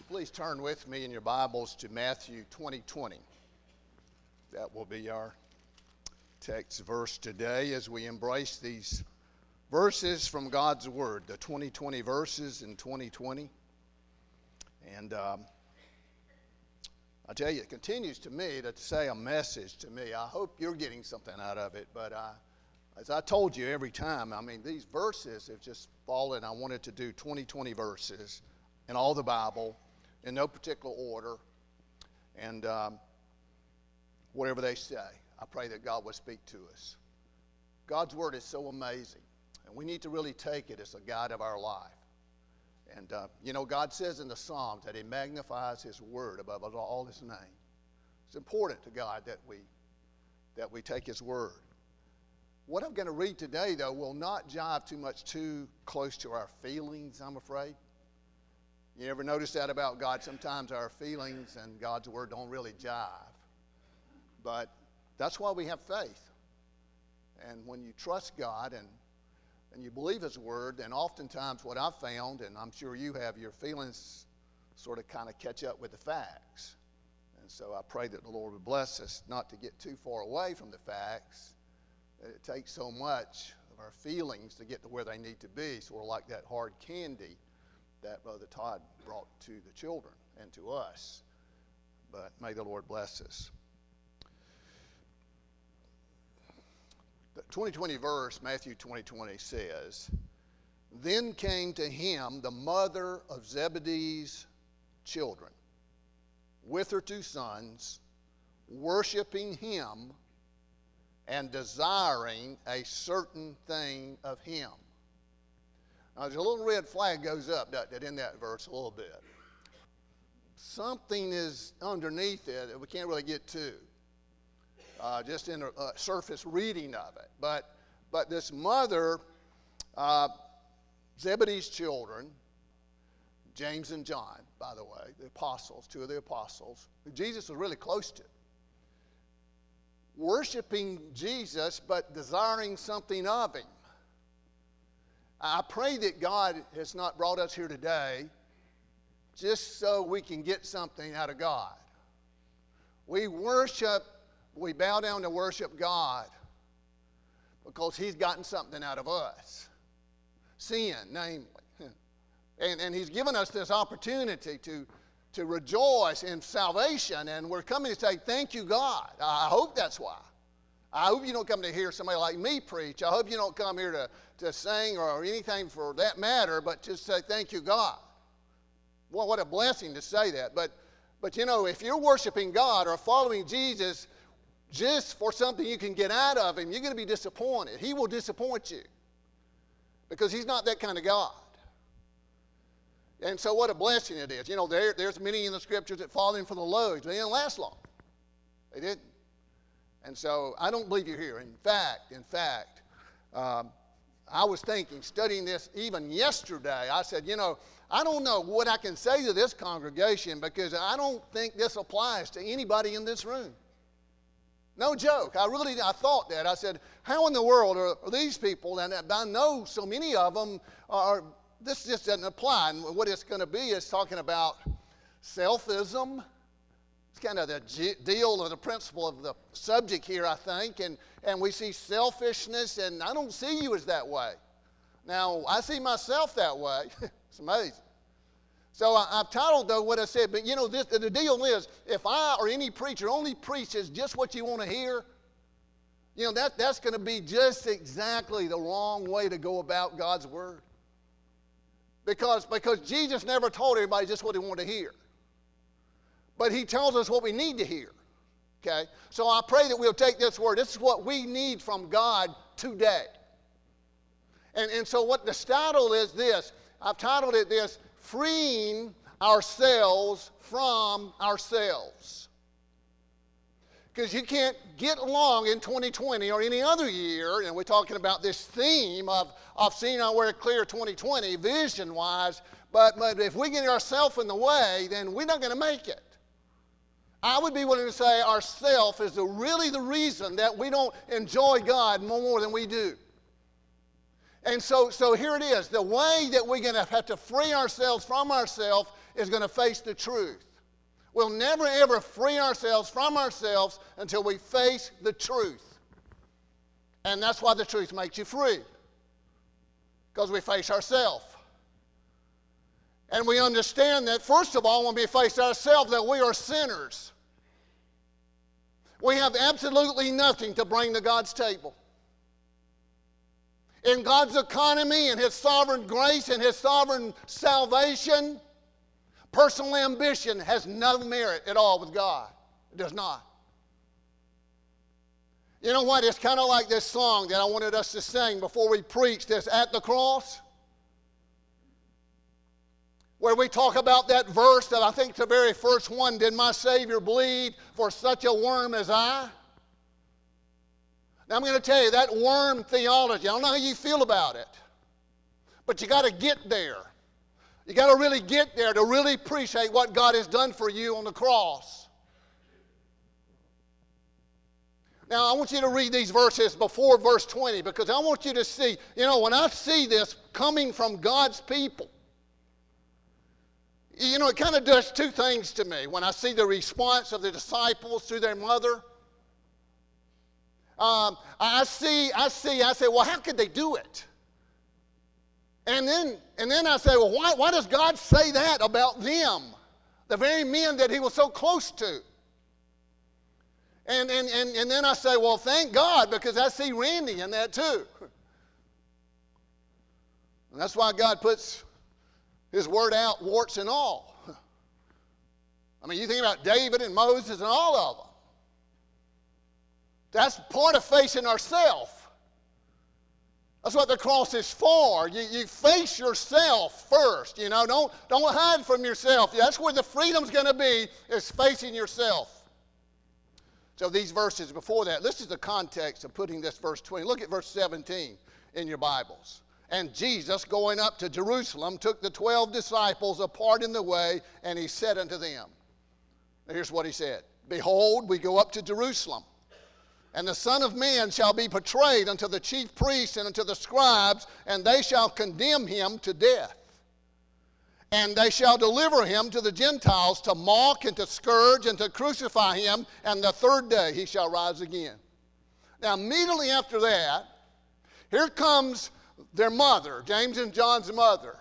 you please turn with me in your Bibles to Matthew 20 20? That will be our text verse today as we embrace these verses from God's Word, the 2020 verses in 2020. And um, I tell you, it continues to me to say a message to me. I hope you're getting something out of it, but I, as I told you every time, I mean, these verses have just fallen. I wanted to do 2020 verses in all the Bible in no particular order. And um, whatever they say, I pray that God will speak to us. God's Word is so amazing, and we need to really take it as a guide of our life. And, uh, you know, God says in the Psalms that He magnifies His Word above all His name. It's important to God that we, that we take His Word. What I'm going to read today, though, will not jive too much too close to our feelings, I'm afraid. You ever notice that about God? Sometimes our feelings and God's word don't really jive. But that's why we have faith. And when you trust God and, and you believe His word, then oftentimes what I've found, and I'm sure you have, your feelings sort of kind of catch up with the facts. And so I pray that the Lord would bless us not to get too far away from the facts. It takes so much of our feelings to get to where they need to be, sort of like that hard candy that Brother Todd brought to the children and to us. But may the Lord bless us. The 2020 verse, Matthew 2020, says, Then came to him the mother of Zebedee's children with her two sons, worshiping him and desiring a certain thing of him. Now, there's a little red flag goes up that, in that verse a little bit. Something is underneath it that we can't really get to, uh, just in a, a, surface reading of it. But, but this mother, uh, Zebedee's children, James and John, by the way, the apostles, two of the apostles, who Jesus was really close to, worshiping Jesus but desiring something of him. I pray that God has not brought us here today just so we can get something out of God. We worship, we bow down to worship God because He's gotten something out of us. Sin, namely. And, and He's given us this opportunity to, to rejoice in salvation, and we're coming to say, Thank you, God. I hope that's why. I hope you don't come to hear somebody like me preach. I hope you don't come here to, to sing or anything for that matter, but just say, Thank you, God. Well, what a blessing to say that. But, but you know, if you're worshiping God or following Jesus just for something you can get out of Him, you're going to be disappointed. He will disappoint you because He's not that kind of God. And so, what a blessing it is. You know, there, there's many in the scriptures that fall in for the but they didn't last long. They didn't. And so I don't believe you're here. In fact, in fact, um, I was thinking, studying this even yesterday, I said, you know, I don't know what I can say to this congregation because I don't think this applies to anybody in this room. No joke. I really I thought that. I said, how in the world are, are these people, and I know so many of them are, this just doesn't apply. And what it's going to be is talking about selfism kind of the deal or the principle of the subject here, I think. And, and we see selfishness, and I don't see you as that way. Now, I see myself that way. it's amazing. So I, have titled, though, what I said, but you know, this, the deal is if I or any preacher only preaches just what you want to hear, you know, that, that's going to be just exactly the wrong way to go about God's Word. Because, because Jesus never told everybody just what he wanted to hear but he tells us what we need to hear. Okay? So I pray that we'll take this word. This is what we need from God today. And, and so what the title is this I've titled it this Freeing Ourselves from Ourselves. Because you can't get along in 2020 or any other year, and we're talking about this theme of, of seeing our way clear 2020 vision wise, but, but if we get ourselves in the way, then we're not going to make it. I would be willing to say ourself is the, really the reason that we don't enjoy God more than we do. And so, so here it is. The way that we're going to have to free ourselves from ourselves is going to face the truth. We'll never ever free ourselves from ourselves until we face the truth. And that's why the truth makes you free. Because we face ourselves. And we understand that, first of all, when we face ourselves, that we are sinners. We have absolutely nothing to bring to God's table. In God's economy and His sovereign grace and His sovereign salvation, personal ambition has no merit at all with God. It does not. You know what? It's kind of like this song that I wanted us to sing before we preach this at the cross where we talk about that verse that I think the very first one Did my Savior bleed for such a worm as I? Now, I'm going to tell you that worm theology, I don't know how you feel about it, but you got to get there. You got to really get there to really appreciate what God has done for you on the cross. Now, I want you to read these verses before verse 20 because I want you to see, you know, when I see this coming from God's people, you know, it kind of does two things to me when I see the response of the disciples to their mother. Um, I see, I see, I say, well, how could they do it? And then, and then I say, well, why, why does God say that about them? The very men that he was so close to. And, and, and, and then I say, well, thank God, because I see Randy in that too. And that's why God puts his word out, warts and all. I mean, you think about David and Moses and all of them. That's part of facing ourselves. That's what the cross is for. You, you face yourself first. You know, don't, don't hide from yourself. That's where the freedom's going to be, is facing yourself. So these verses before that, this is the context of putting this verse 20. Look at verse 17 in your Bibles. And Jesus, going up to Jerusalem, took the twelve disciples apart in the way, and he said unto them, Here's what he said Behold, we go up to Jerusalem, and the Son of Man shall be betrayed unto the chief priests and unto the scribes, and they shall condemn him to death. And they shall deliver him to the Gentiles to mock and to scourge and to crucify him, and the third day he shall rise again. Now, immediately after that, here comes their mother, James and John's mother.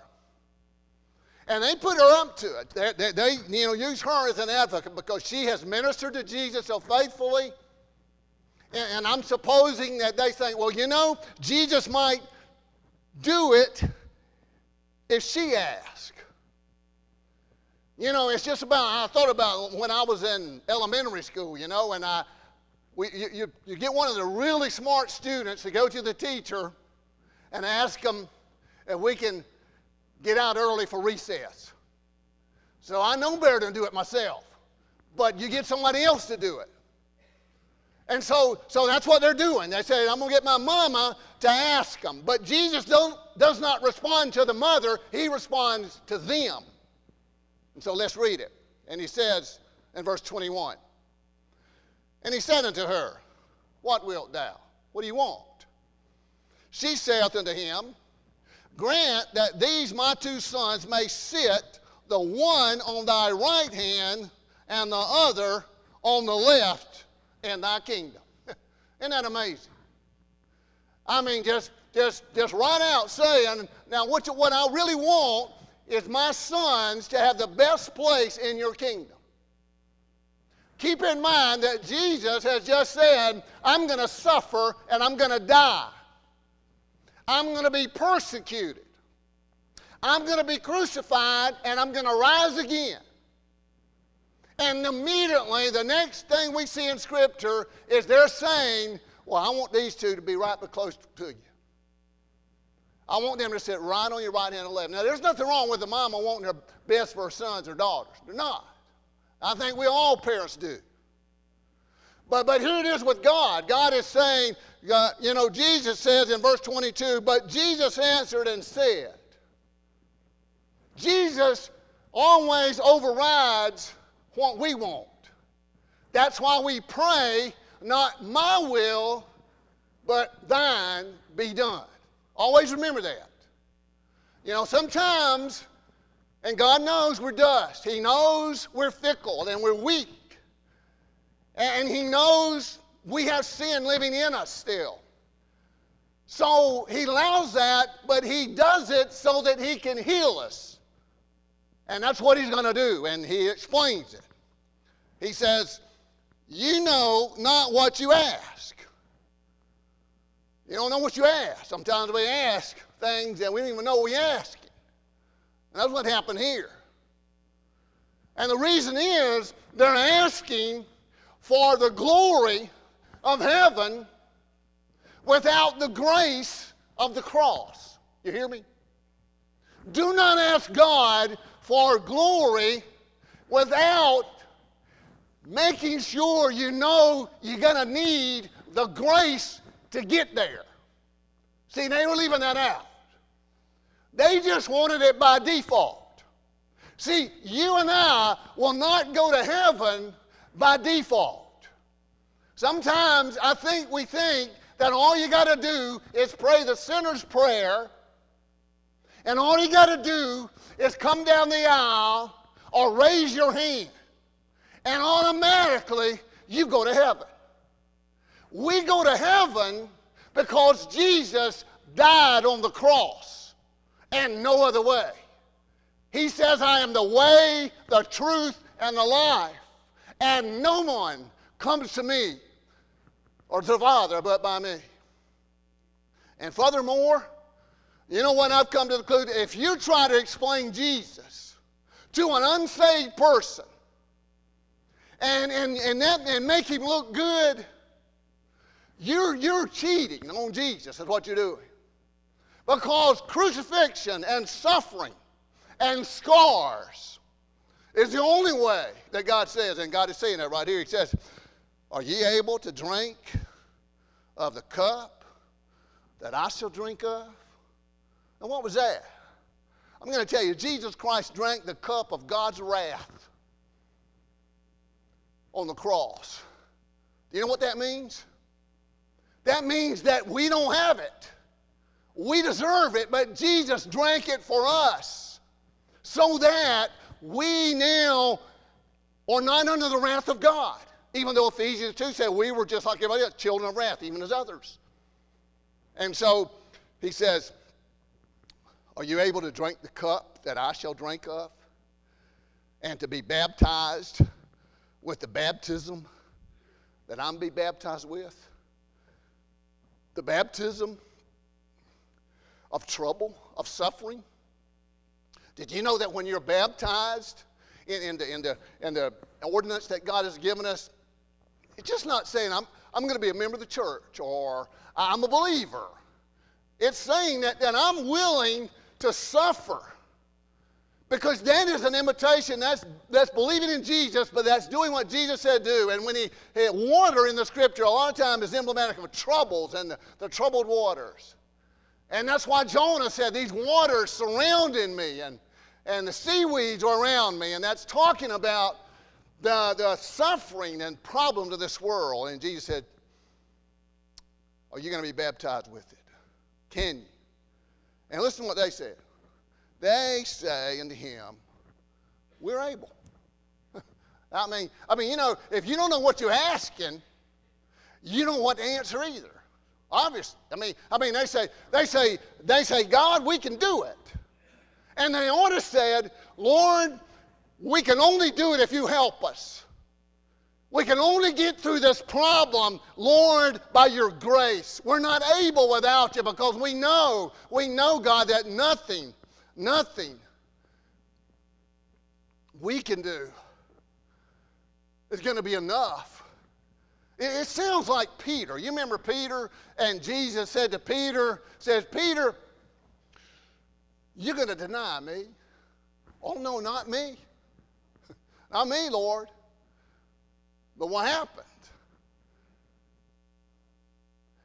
And they put her up to it. They, they, they, you know, use her as an advocate because she has ministered to Jesus so faithfully. And, and I'm supposing that they think, well, you know, Jesus might do it if she asked. You know, it's just about, I thought about when I was in elementary school, you know, and I, we, you, you, you get one of the really smart students to go to the teacher and ask them if we can get out early for recess. So I know better than do it myself, but you get somebody else to do it. And so, so that's what they're doing. They say, I'm going to get my mama to ask them. But Jesus don't, does not respond to the mother, he responds to them. And so let's read it. And he says in verse 21 And he said unto her, What wilt thou? What do you want? She saith unto him, Grant that these my two sons may sit, the one on thy right hand and the other on the left in thy kingdom. Isn't that amazing? I mean, just just just right out saying, now what, you, what I really want is my sons to have the best place in your kingdom. Keep in mind that Jesus has just said, I'm going to suffer and I'm going to die. I'm going to be persecuted. I'm going to be crucified and I'm going to rise again. And immediately, the next thing we see in Scripture is they're saying, Well, I want these two to be right but close to you. I want them to sit right on your right hand and left. Now, there's nothing wrong with a mama wanting her best for her sons or daughters. They're not. I think we all parents do. But, but here it is with God. God is saying, God, you know, Jesus says in verse 22, but Jesus answered and said, Jesus always overrides what we want. That's why we pray, not my will, but thine be done. Always remember that. You know, sometimes And God knows we're dust. He knows we're fickle and we're weak. And He knows we have sin living in us still. So He allows that, but He does it so that He can heal us. And that's what He's going to do. And He explains it. He says, You know not what you ask. You don't know what you ask. Sometimes we ask things that we don't even know we ask. And that's what happened here. And the reason is they're asking for the glory of heaven without the grace of the cross. You hear me? Do not ask God for glory without making sure you know you're going to need the grace to get there. See, they were leaving that out. They just wanted it by default. See, you and I will not go to heaven by default. Sometimes I think we think that all you got to do is pray the sinner's prayer, and all you got to do is come down the aisle or raise your hand, and automatically you go to heaven. We go to heaven because Jesus died on the cross and no other way. He says, I am the way, the truth, and the life. And no one comes to me or to the Father but by me. And furthermore, you know what I've come to the conclusion? If you try to explain Jesus to an unsaved person and, and, and, that, and make him look good, you're, you're cheating on Jesus, is what you're doing. Because crucifixion and suffering and scars is the only way that God says, and God is saying that right here. He says, Are ye able to drink of the cup that I shall drink of? And what was that? I'm going to tell you, Jesus Christ drank the cup of God's wrath on the cross. Do you know what that means? That means that we don't have it. We deserve it, but Jesus drank it for us so that we now are not under the wrath of God. Even though Ephesians 2 said we were just like everybody else, children of wrath, even as others. And so he says, Are you able to drink the cup that I shall drink of? And to be baptized with the baptism that I'm be baptized with? the baptism of trouble, of suffering? Did you know that when you're baptized in, in, the, in, the, in the ordinance that God has given us, it's just not saying I'm, I'm going to be a member of the church or I'm a believer. It's saying that, that I'm willing to suffer because that is an imitation. That's, that's believing in Jesus, but that's doing what Jesus said to do. And when he, he water in the scripture, a lot of times is emblematic of troubles and the, the troubled waters. And that's why Jonah said, These waters surrounding me and, and the seaweeds are around me. And that's talking about the, the suffering and problems of this world. And Jesus said, Are you going to be baptized with it? Can you? And listen to what they said. They say unto him, We're able. I mean, I mean, you know, if you don't know what you're asking, you don't want to answer either. Obviously. I mean, I mean, they say, they say, they say, God, we can do it. And they ought to said, Lord, we can only do it if you help us. We can only get through this problem, Lord, by your grace. We're not able without you because we know, we know, God, that nothing Nothing we can do is going to be enough. It, it sounds like Peter. You remember Peter? And Jesus said to Peter, says, Peter, you're going to deny me. Oh, no, not me. not me, Lord. But what happened?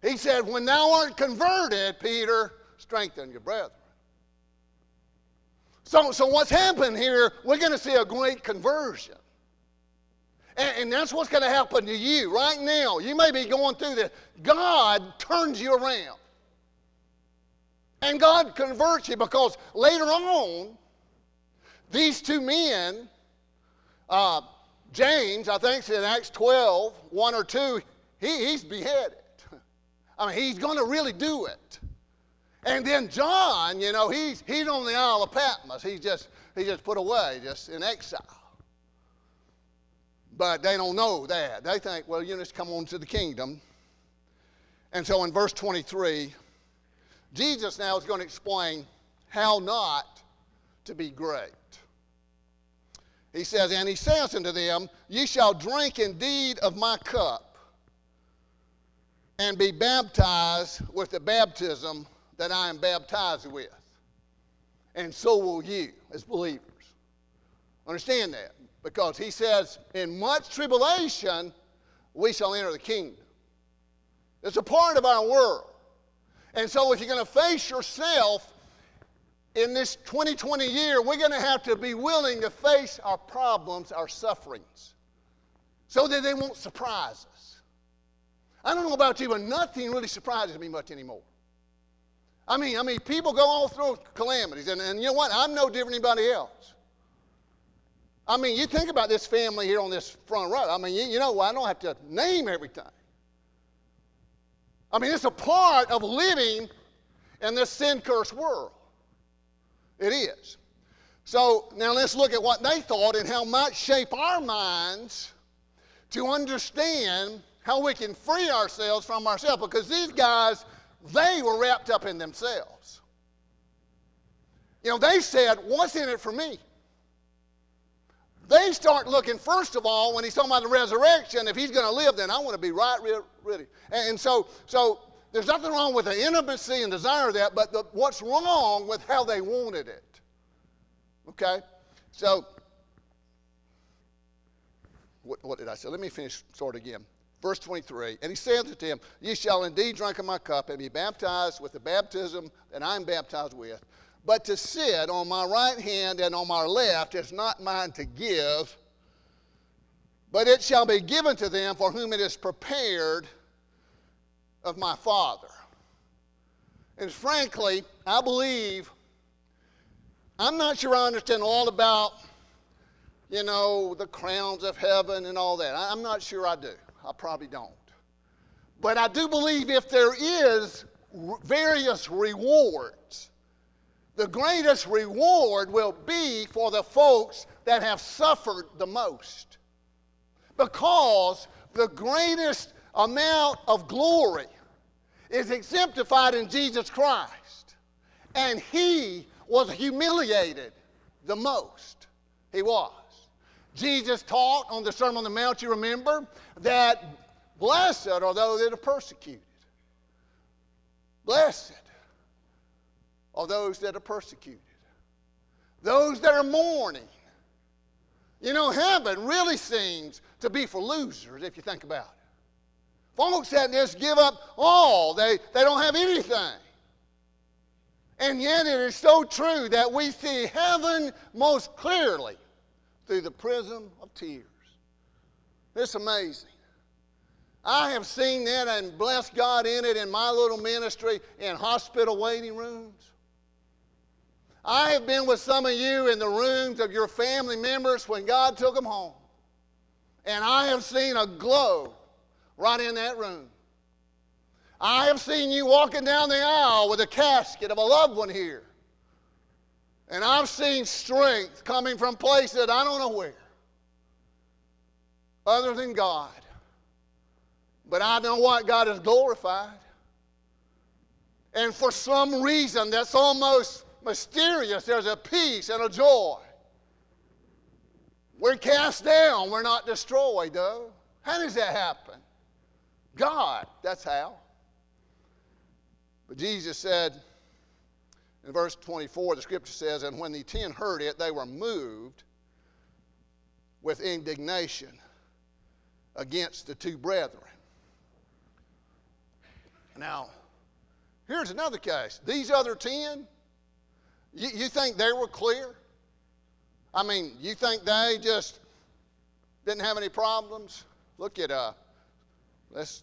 He said, When thou art converted, Peter, strengthen your brethren. So, so what's happened here, we're going to see a great conversion. And, and that's what's going to happen to you right now. You may be going through this. God turns you around. And God converts you because later on, these two men, uh, James, I think it's in Acts 12, 1 or 2, he, he's beheaded. I mean, he's going to really do it. And then John, you know, he's, he's on the Isle of Patmos. He's just, he's just put away, just in exile. But they don't know that. They think, well, you just come on to the kingdom. And so in verse 23, Jesus now is going to explain how not to be great. He says, And he says unto them, Ye shall drink indeed of my cup, and be baptized with the baptism that I am baptized with. And so will you as believers. Understand that? Because he says, In much tribulation we shall enter the kingdom. It's a part of our world. And so if you're going to face yourself in this 2020 year, we're going to have to be willing to face our problems, our sufferings, so that they won't surprise us. I don't know about you, but nothing really surprises me much anymore. I mean, I mean, people go all through calamities, and, and you know what? I'm no different than anybody else. I mean, you think about this family here on this front row. I mean, you, you know, I don't have to name everything. I mean, it's a part of living in this sin cursed world. It is. So now let's look at what they thought and how might shape our minds to understand how we can free ourselves from ourselves. Because these guys, they were wrapped up in themselves. You know, they said, What's in it for me? They start looking, first of all, when he's talking about the resurrection, if he's going to live, then I want to be right ready. And so, so there's nothing wrong with the intimacy and desire of that, but the, what's wrong with how they wanted it? Okay? So, what, what did I say? Let me finish sort again. Verse 23, and he said to them, Ye shall indeed drink of my cup and be baptized with the baptism that I am baptized with. But to sit on my right hand and on my left is not mine to give, but it shall be given to them for whom it is prepared of my Father. And frankly, I believe, I'm not sure I understand all about, you know, the crowns of heaven and all that. I'm not sure I do. I probably don't. But I do believe if there is various rewards, the greatest reward will be for the folks that have suffered the most. Because the greatest amount of glory is exemplified in Jesus Christ. And he was humiliated the most. He was. Jesus taught on the Sermon on the Mount, you remember, that blessed are those that are persecuted. Blessed are those that are persecuted, those that are mourning. You know, heaven really seems to be for losers if you think about it. Folks that just give up all, they, they don't have anything. And yet it is so true that we see heaven most clearly through the prism of tears. It's amazing. I have seen that and blessed God in it in my little ministry in hospital waiting rooms. I have been with some of you in the rooms of your family members when God took them home. And I have seen a glow right in that room. I have seen you walking down the aisle with a casket of a loved one here. And I've seen strength coming from places I don't know where, other than God. But I know what God is glorified. And for some reason that's almost mysterious, there's a peace and a joy. We're cast down, we're not destroyed, though. How does that happen? God. That's how. But Jesus said in verse 24, the scripture says, And when the ten heard it, they were moved with indignation against the two brethren. Now, here's another case. These other ten, you, you think they were clear? I mean, you think they just didn't have any problems? Look at uh, Let's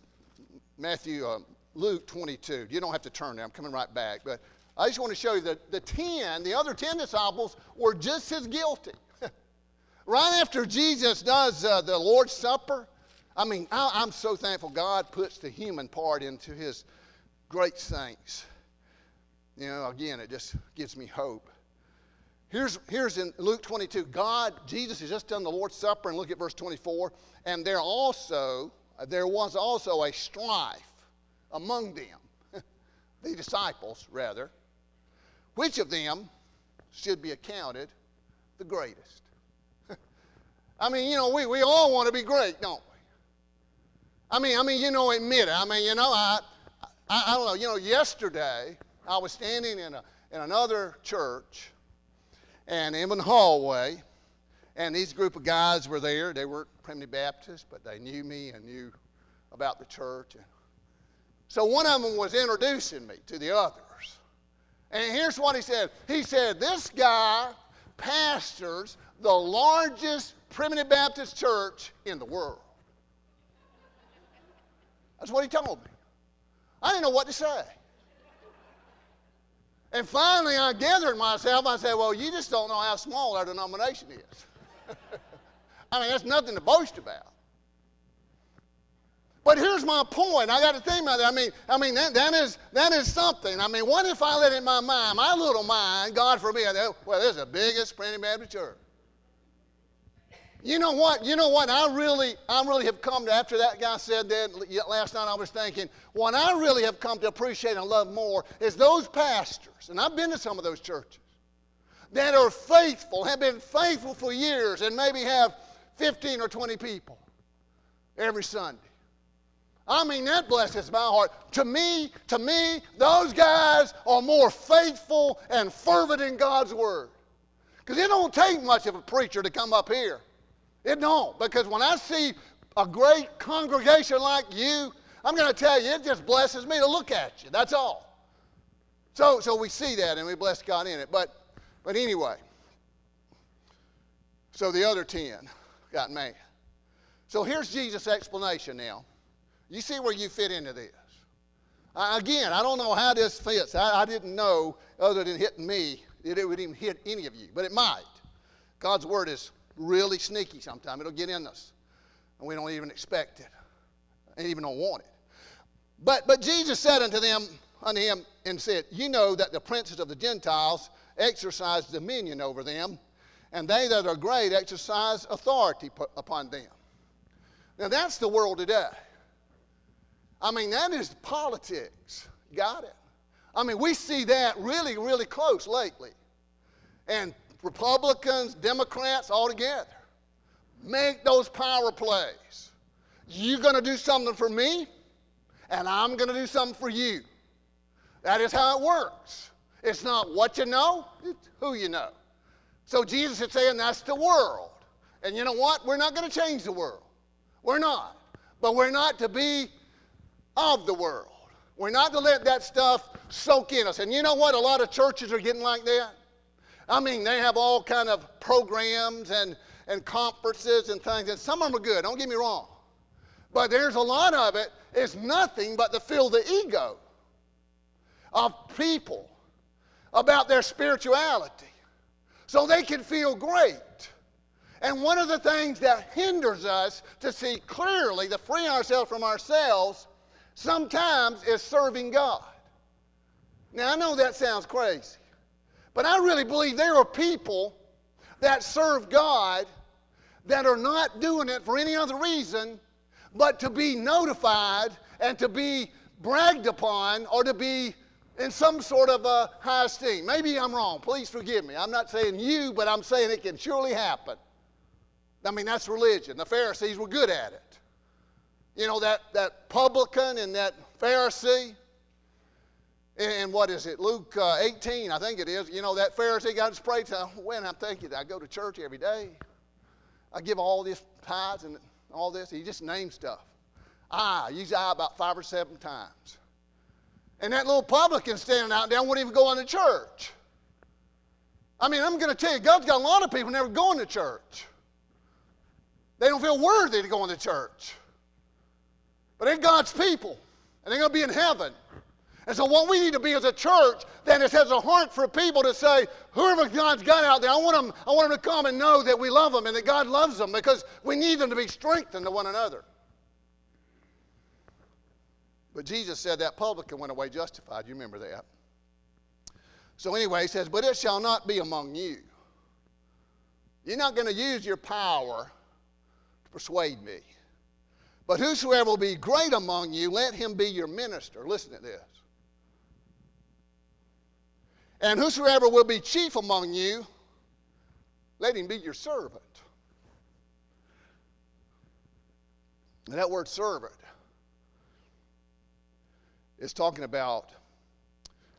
Matthew, uh, Luke 22. You don't have to turn there. I'm coming right back. But I just want to show you that the 10, the other 10 disciples, were just as guilty. right after Jesus does uh, the Lord's Supper, I mean, I, am so thankful God puts the human part into his great saints. You know, again, it just gives me hope. Here's, here's in Luke 22. God, Jesus has just done the Lord's Supper, and look at verse 24. And there also, there was also a strife among them, the disciples, rather. Which of them should be accounted the greatest? I mean, you know, we, we all want to be great, don't we? I mean, I mean, you know, admit it. I mean, you know, I, I, I don't know. You know, yesterday I was standing in, a, in another church, and in the hallway, and these group of guys were there. They weren't Primitive Baptists, but they knew me and knew about the church. So one of them was introducing me to the others. And here's what he said He said, This guy pastors the largest Primitive Baptist church in the world. That's what he told me. I didn't know what to say. And finally, I gathered myself. I said, Well, you just don't know how small our denomination is. I mean, that's nothing to boast about. But here's my point. I got to think about that. I mean, I mean that, that, is, that is something. I mean, what if I let in my mind, my little mind, God forbid, well, there's the biggest Primitive Baptist church. You know what? You know what? I really, I really have come to, after that guy said that last night, I was thinking, what I really have come to appreciate and love more is those pastors, and I've been to some of those churches, that are faithful, have been faithful for years, and maybe have 15 or 20 people every Sunday. I mean, that blesses my heart. To me, to me, those guys are more faithful and fervent in God's Word. Because it don't take much of a preacher to come up here it don't, because when I see a great congregation like you, I'm going to tell you, it just blesses me to look at you. That's all. So, so we see that and we bless God in it. But, but anyway, so the other 10 got mad. So here's Jesus' explanation now. You see where you fit into this. Uh, again, I don't know how this fits. I, I didn't know, other than hitting me, that it would even hit any of you, but it might. God's word is really sneaky sometimes. It'll get in us, and we don't even expect it, and even don't want it. But, but Jesus said unto them, unto him, and said, You know that the princes of the Gentiles exercise dominion over them, and they that are great exercise authority upon them. Now that's the world today. I mean, that is politics. Got it? I mean, we see that really, really close lately. And Republicans, Democrats, all together. Make those power plays. You're going to do something for me, and I'm going to do something for you. That is how it works. It's not what you know, it's who you know. So Jesus is saying that's the world. And you know what? We're not going to change the world. We're not. But we're not to be of the world. We're not to let that stuff soak in us. And you know what? A lot of churches are getting like that. I mean, they have all kind of programs and, and conferences and things, and some of them are good, don't get me wrong. But there's a lot of it is nothing but to fill the ego of people about their spirituality so they can feel great. And one of the things that hinders us to see clearly, to free ourselves from ourselves, sometimes is serving God. Now, I know that sounds crazy. But I really believe there are people that serve God that are not doing it for any other reason but to be notified and to be bragged upon or to be in some sort of a high esteem. Maybe I'm wrong. Please forgive me. I'm not saying you, but I'm saying it can surely happen. I mean, that's religion. The Pharisees were good at it. You know, that, that publican and that Pharisee, in what is it, Luke uh, 18, I think it is, you know, that Pharisee got his praise. When I'm thinking, I go to church every day. I give all this tithes and all this. He just named stuff. I, use I about five or seven times. And that little publican standing out there wouldn't even go into church. I mean, I'm going to tell you, God's got a lot of people never going to church. They don't feel worthy to go into church. But they're God's people, and they're going to be in heaven. And so, what we need to be as a church then is has a heart for people to say, whoever God's got out there, I want them, I want them to come and know that we love them and that God loves them because we need them to be strengthened to one another. But Jesus said that publican went away justified. You remember that. So, anyway, he says, But it shall not be among you. You're not going to use your power to persuade me. But whosoever will be great among you, let him be your minister. Listen to this. And whosoever will be chief among you, let him be your servant. And that word servant is talking about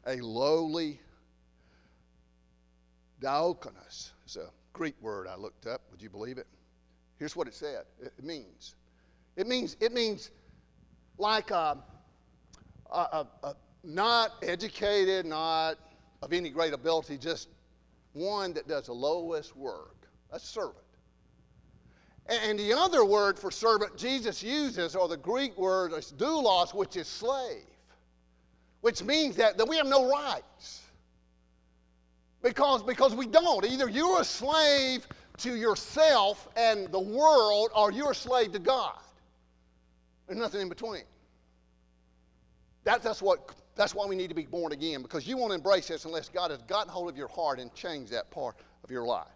a lowly diakonos. It's a Greek word I looked up. Would you believe it? Here's what it said. It means. It means it means like a, a, a, a not educated, not of any great ability, just one that does the lowest work. A servant. And the other word for servant Jesus uses, or the Greek word is doulos, which is slave, which means that, that we have no rights. Because, because we don't. Either you're a slave to yourself and the world, or you're a slave to God. There's nothing in between. That, that's, what, that's why we need to be born again, because you won't embrace this unless God has gotten hold of your heart and changed that part of your life.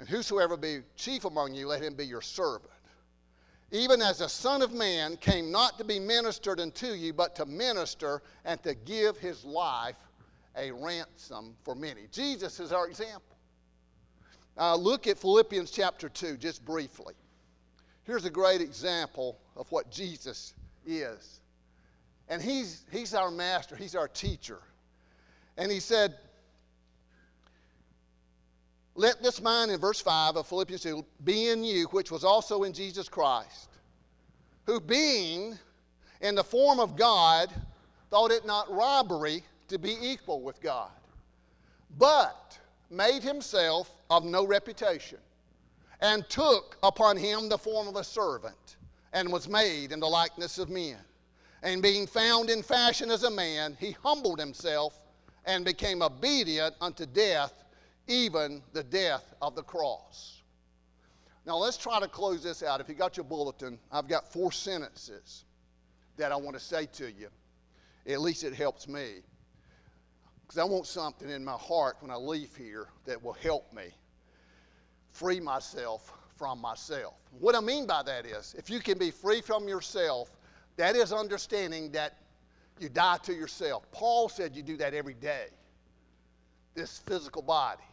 And whosoever be chief among you, let him be your servant. Even as the Son of Man came not to be ministered unto you, but to minister and to give his life a ransom for many. Jesus is our example. Look at Philippians chapter 2, just briefly. Here's a great example of what Jesus is. And he's, he's our master, he's our teacher. And he said, Let this mind in verse 5 of Philippians 2 be in you, which was also in Jesus Christ, who being in the form of God, thought it not robbery to be equal with God, but made himself of no reputation, and took upon him the form of a servant, and was made in the likeness of men. And being found in fashion as a man, he humbled himself and became obedient unto death, even the death of the cross. Now let's try to close this out. If you got your bulletin, I've got four sentences that I want to say to you. At least it helps me. Because I want something in my heart when I leave here that will help me free myself from myself. What I mean by that is, if you can be free from yourself, that is understanding that you die to yourself. Paul said you do that every day. This physical body,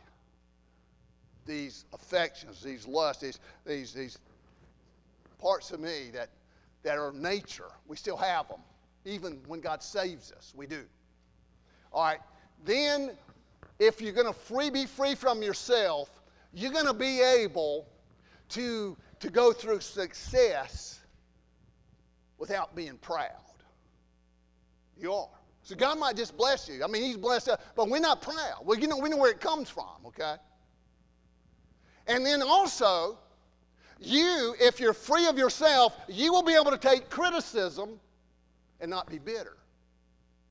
these affections, these lusts, these, these, these parts of me that, that are nature, we still have them. Even when God saves us, we do. All right, then if you're going to free, be free from yourself, you're going to be able to, to go through success without being proud. You are. So God might just bless you. I mean, He's blessed us, but we're not proud. Well, you know, we know where it comes from, okay? And then also, you, if you're free of yourself, you will be able to take criticism and not be bitter.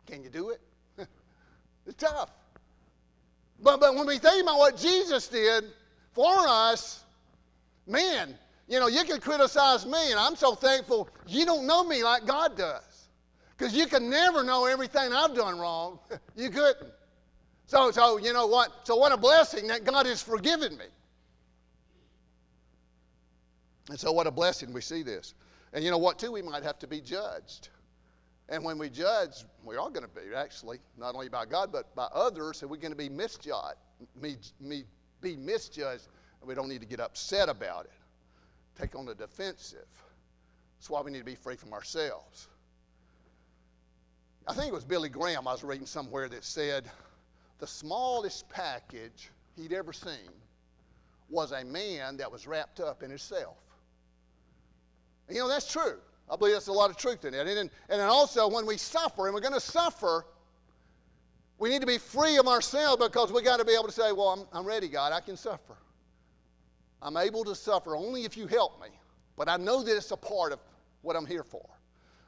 Can you do it? it's tough. But, but when we think about what Jesus did for us, man, you know, you can criticize me, and I'm so thankful you don't know me like God does. Because you can never know everything I've done wrong. you couldn't. So, so, you know what? So, what a blessing that God has forgiven me. And so, what a blessing we see this. And you know what, too? We might have to be judged. And when we judge, we are going to be, actually, not only by God, but by others, and we're going to be misjudged. Me, me, be misjudged, and we don't need to get upset about it take on the defensive. That's why we need to be free from ourselves. I think it was Billy Graham I was reading somewhere that said the smallest package he'd ever seen was a man that was wrapped up in himself. You know, that's true. I believe there's a lot of truth in it. And, and, and also, when we suffer, and we're going to suffer, we need to be free of ourselves because we got to be able to say, Well, I'm, I'm ready, God. I can suffer. I'm able to suffer only if you help me. But I know that it's a part of what I'm here for.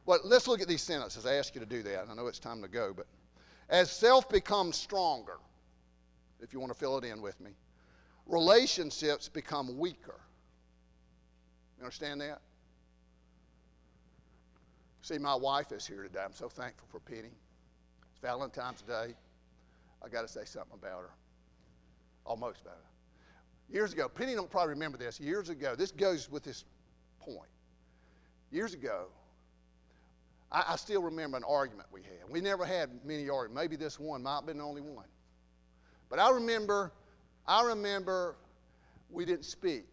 But let's look at these sentences. I ask you to do that. I know it's time to go, but as self becomes stronger, if you want to fill it in with me, relationships become weaker. You understand that? See, my wife is here today. I'm so thankful for Penny. It's Valentine's Day. I got to say something about her. Almost about her. Years ago, Penny don't probably remember this. Years ago, this goes with this point. Years ago, I, I still remember an argument we had. We never had many arguments. Maybe this one might have been the only one. But I remember, I remember we didn't speak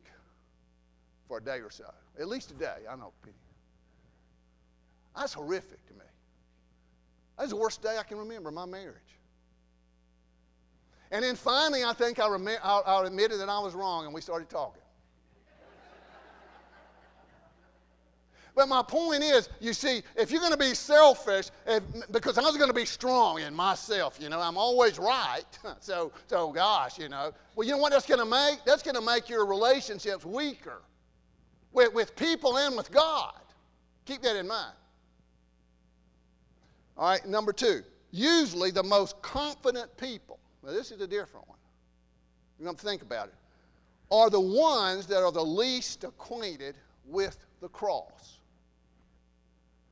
for a day or so. At least a day. I know, Penny. That's horrific to me. That's the worst day I can remember in my marriage. And then finally, I think I, rem- I, I admitted that I was wrong, and we started talking. But my point is, you see, if you're going to be selfish, if, because I was going to be strong in myself, you know, I'm always right. So, so gosh, you know. Well, you know what that's going to make? That's going to make your relationships weaker with, with people and with God. Keep that in mind. All right, number two. Usually the most confident people, now this is a different one. Going to think about it, are the ones that are the least acquainted with the cross.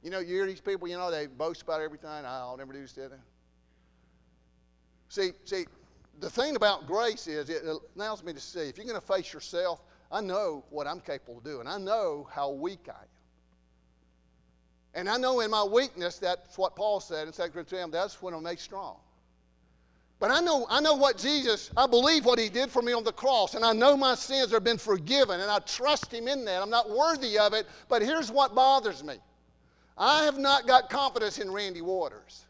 You know, you hear these people, you know, they boast about everything. I'll never do this. That. See, see, the thing about grace is it allows me to see if you're going to face yourself, I know what I'm capable of doing. I know how weak I am. And I know in my weakness, that's what Paul said in 2 Corinthians, that's when I'm made strong. But I know, I know what Jesus, I believe what he did for me on the cross, and I know my sins have been forgiven, and I trust him in that. I'm not worthy of it, but here's what bothers me I have not got confidence in Randy Waters.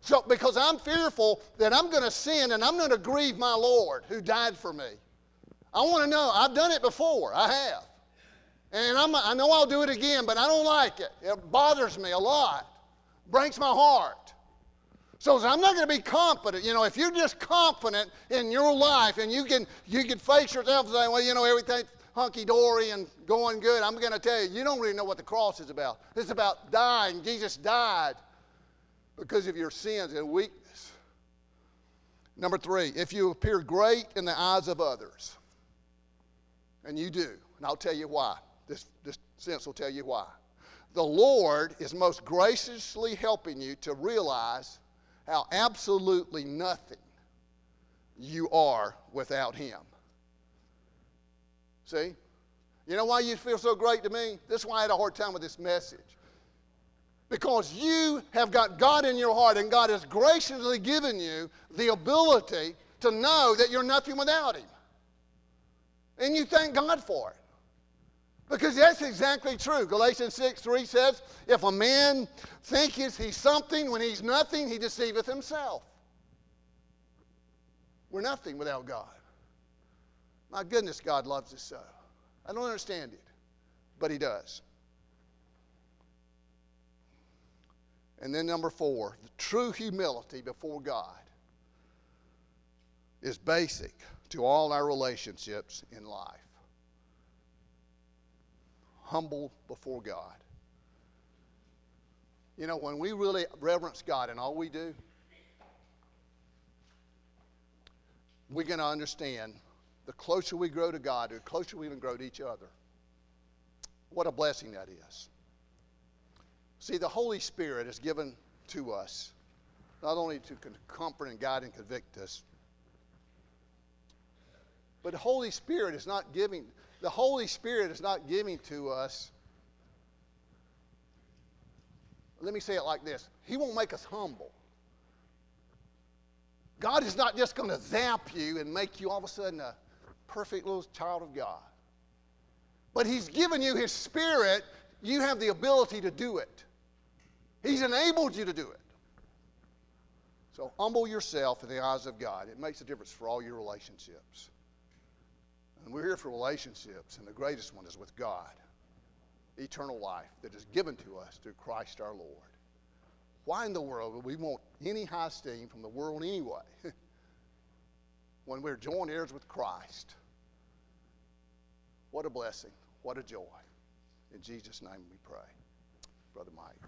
So, because I'm fearful that I'm going to sin and I'm going to grieve my Lord who died for me. I want to know, I've done it before, I have. And I'm, I know I'll do it again, but I don't like it. It bothers me a lot, breaks my heart. So I'm not going to be confident. You know, if you're just confident in your life and you can, you can face yourself and say, well, you know, everything, hunky dory and going good, I'm going to tell you, you don't really know what the cross is about. It's about dying. Jesus died because of your sins and weakness. Number three, if you appear great in the eyes of others, and you do, and I'll tell you why. This, this sense will tell you why. The Lord is most graciously helping you to realize how absolutely nothing you are without Him. See? You know why you feel so great to me? This is why I had a hard time with this message. Because you have got God in your heart, and God has graciously given you the ability to know that you're nothing without Him. And you thank God for it. Because that's exactly true. Galatians 6 3 says, If a man thinketh he's something when he's nothing, he deceiveth himself. We're nothing without God. My goodness, God loves us so. I don't understand it, but He does. And then, number four, the true humility before God is basic to all our relationships in life. Humble before God. You know, when we really reverence God in all we do, we're going to understand the closer we grow to God, the closer we even grow to each other. What a blessing that is. See, the Holy Spirit is given to us not only to comfort and guide and convict us, but the Holy Spirit is not giving, the Holy Spirit is not giving to us. Let me say it like this He won't make us humble. God is not just going to zap you and make you all of a sudden a perfect little child of God. But He's given you His Spirit, you have the ability to do it. He's enabled you to do it. So humble yourself in the eyes of God. It makes a difference for all your relationships. And we're here for relationships, and the greatest one is with God eternal life that is given to us through Christ our Lord. Why in the world would we want any high esteem from the world anyway when we're joint heirs with Christ? What a blessing. What a joy. In Jesus' name we pray. Brother Mike.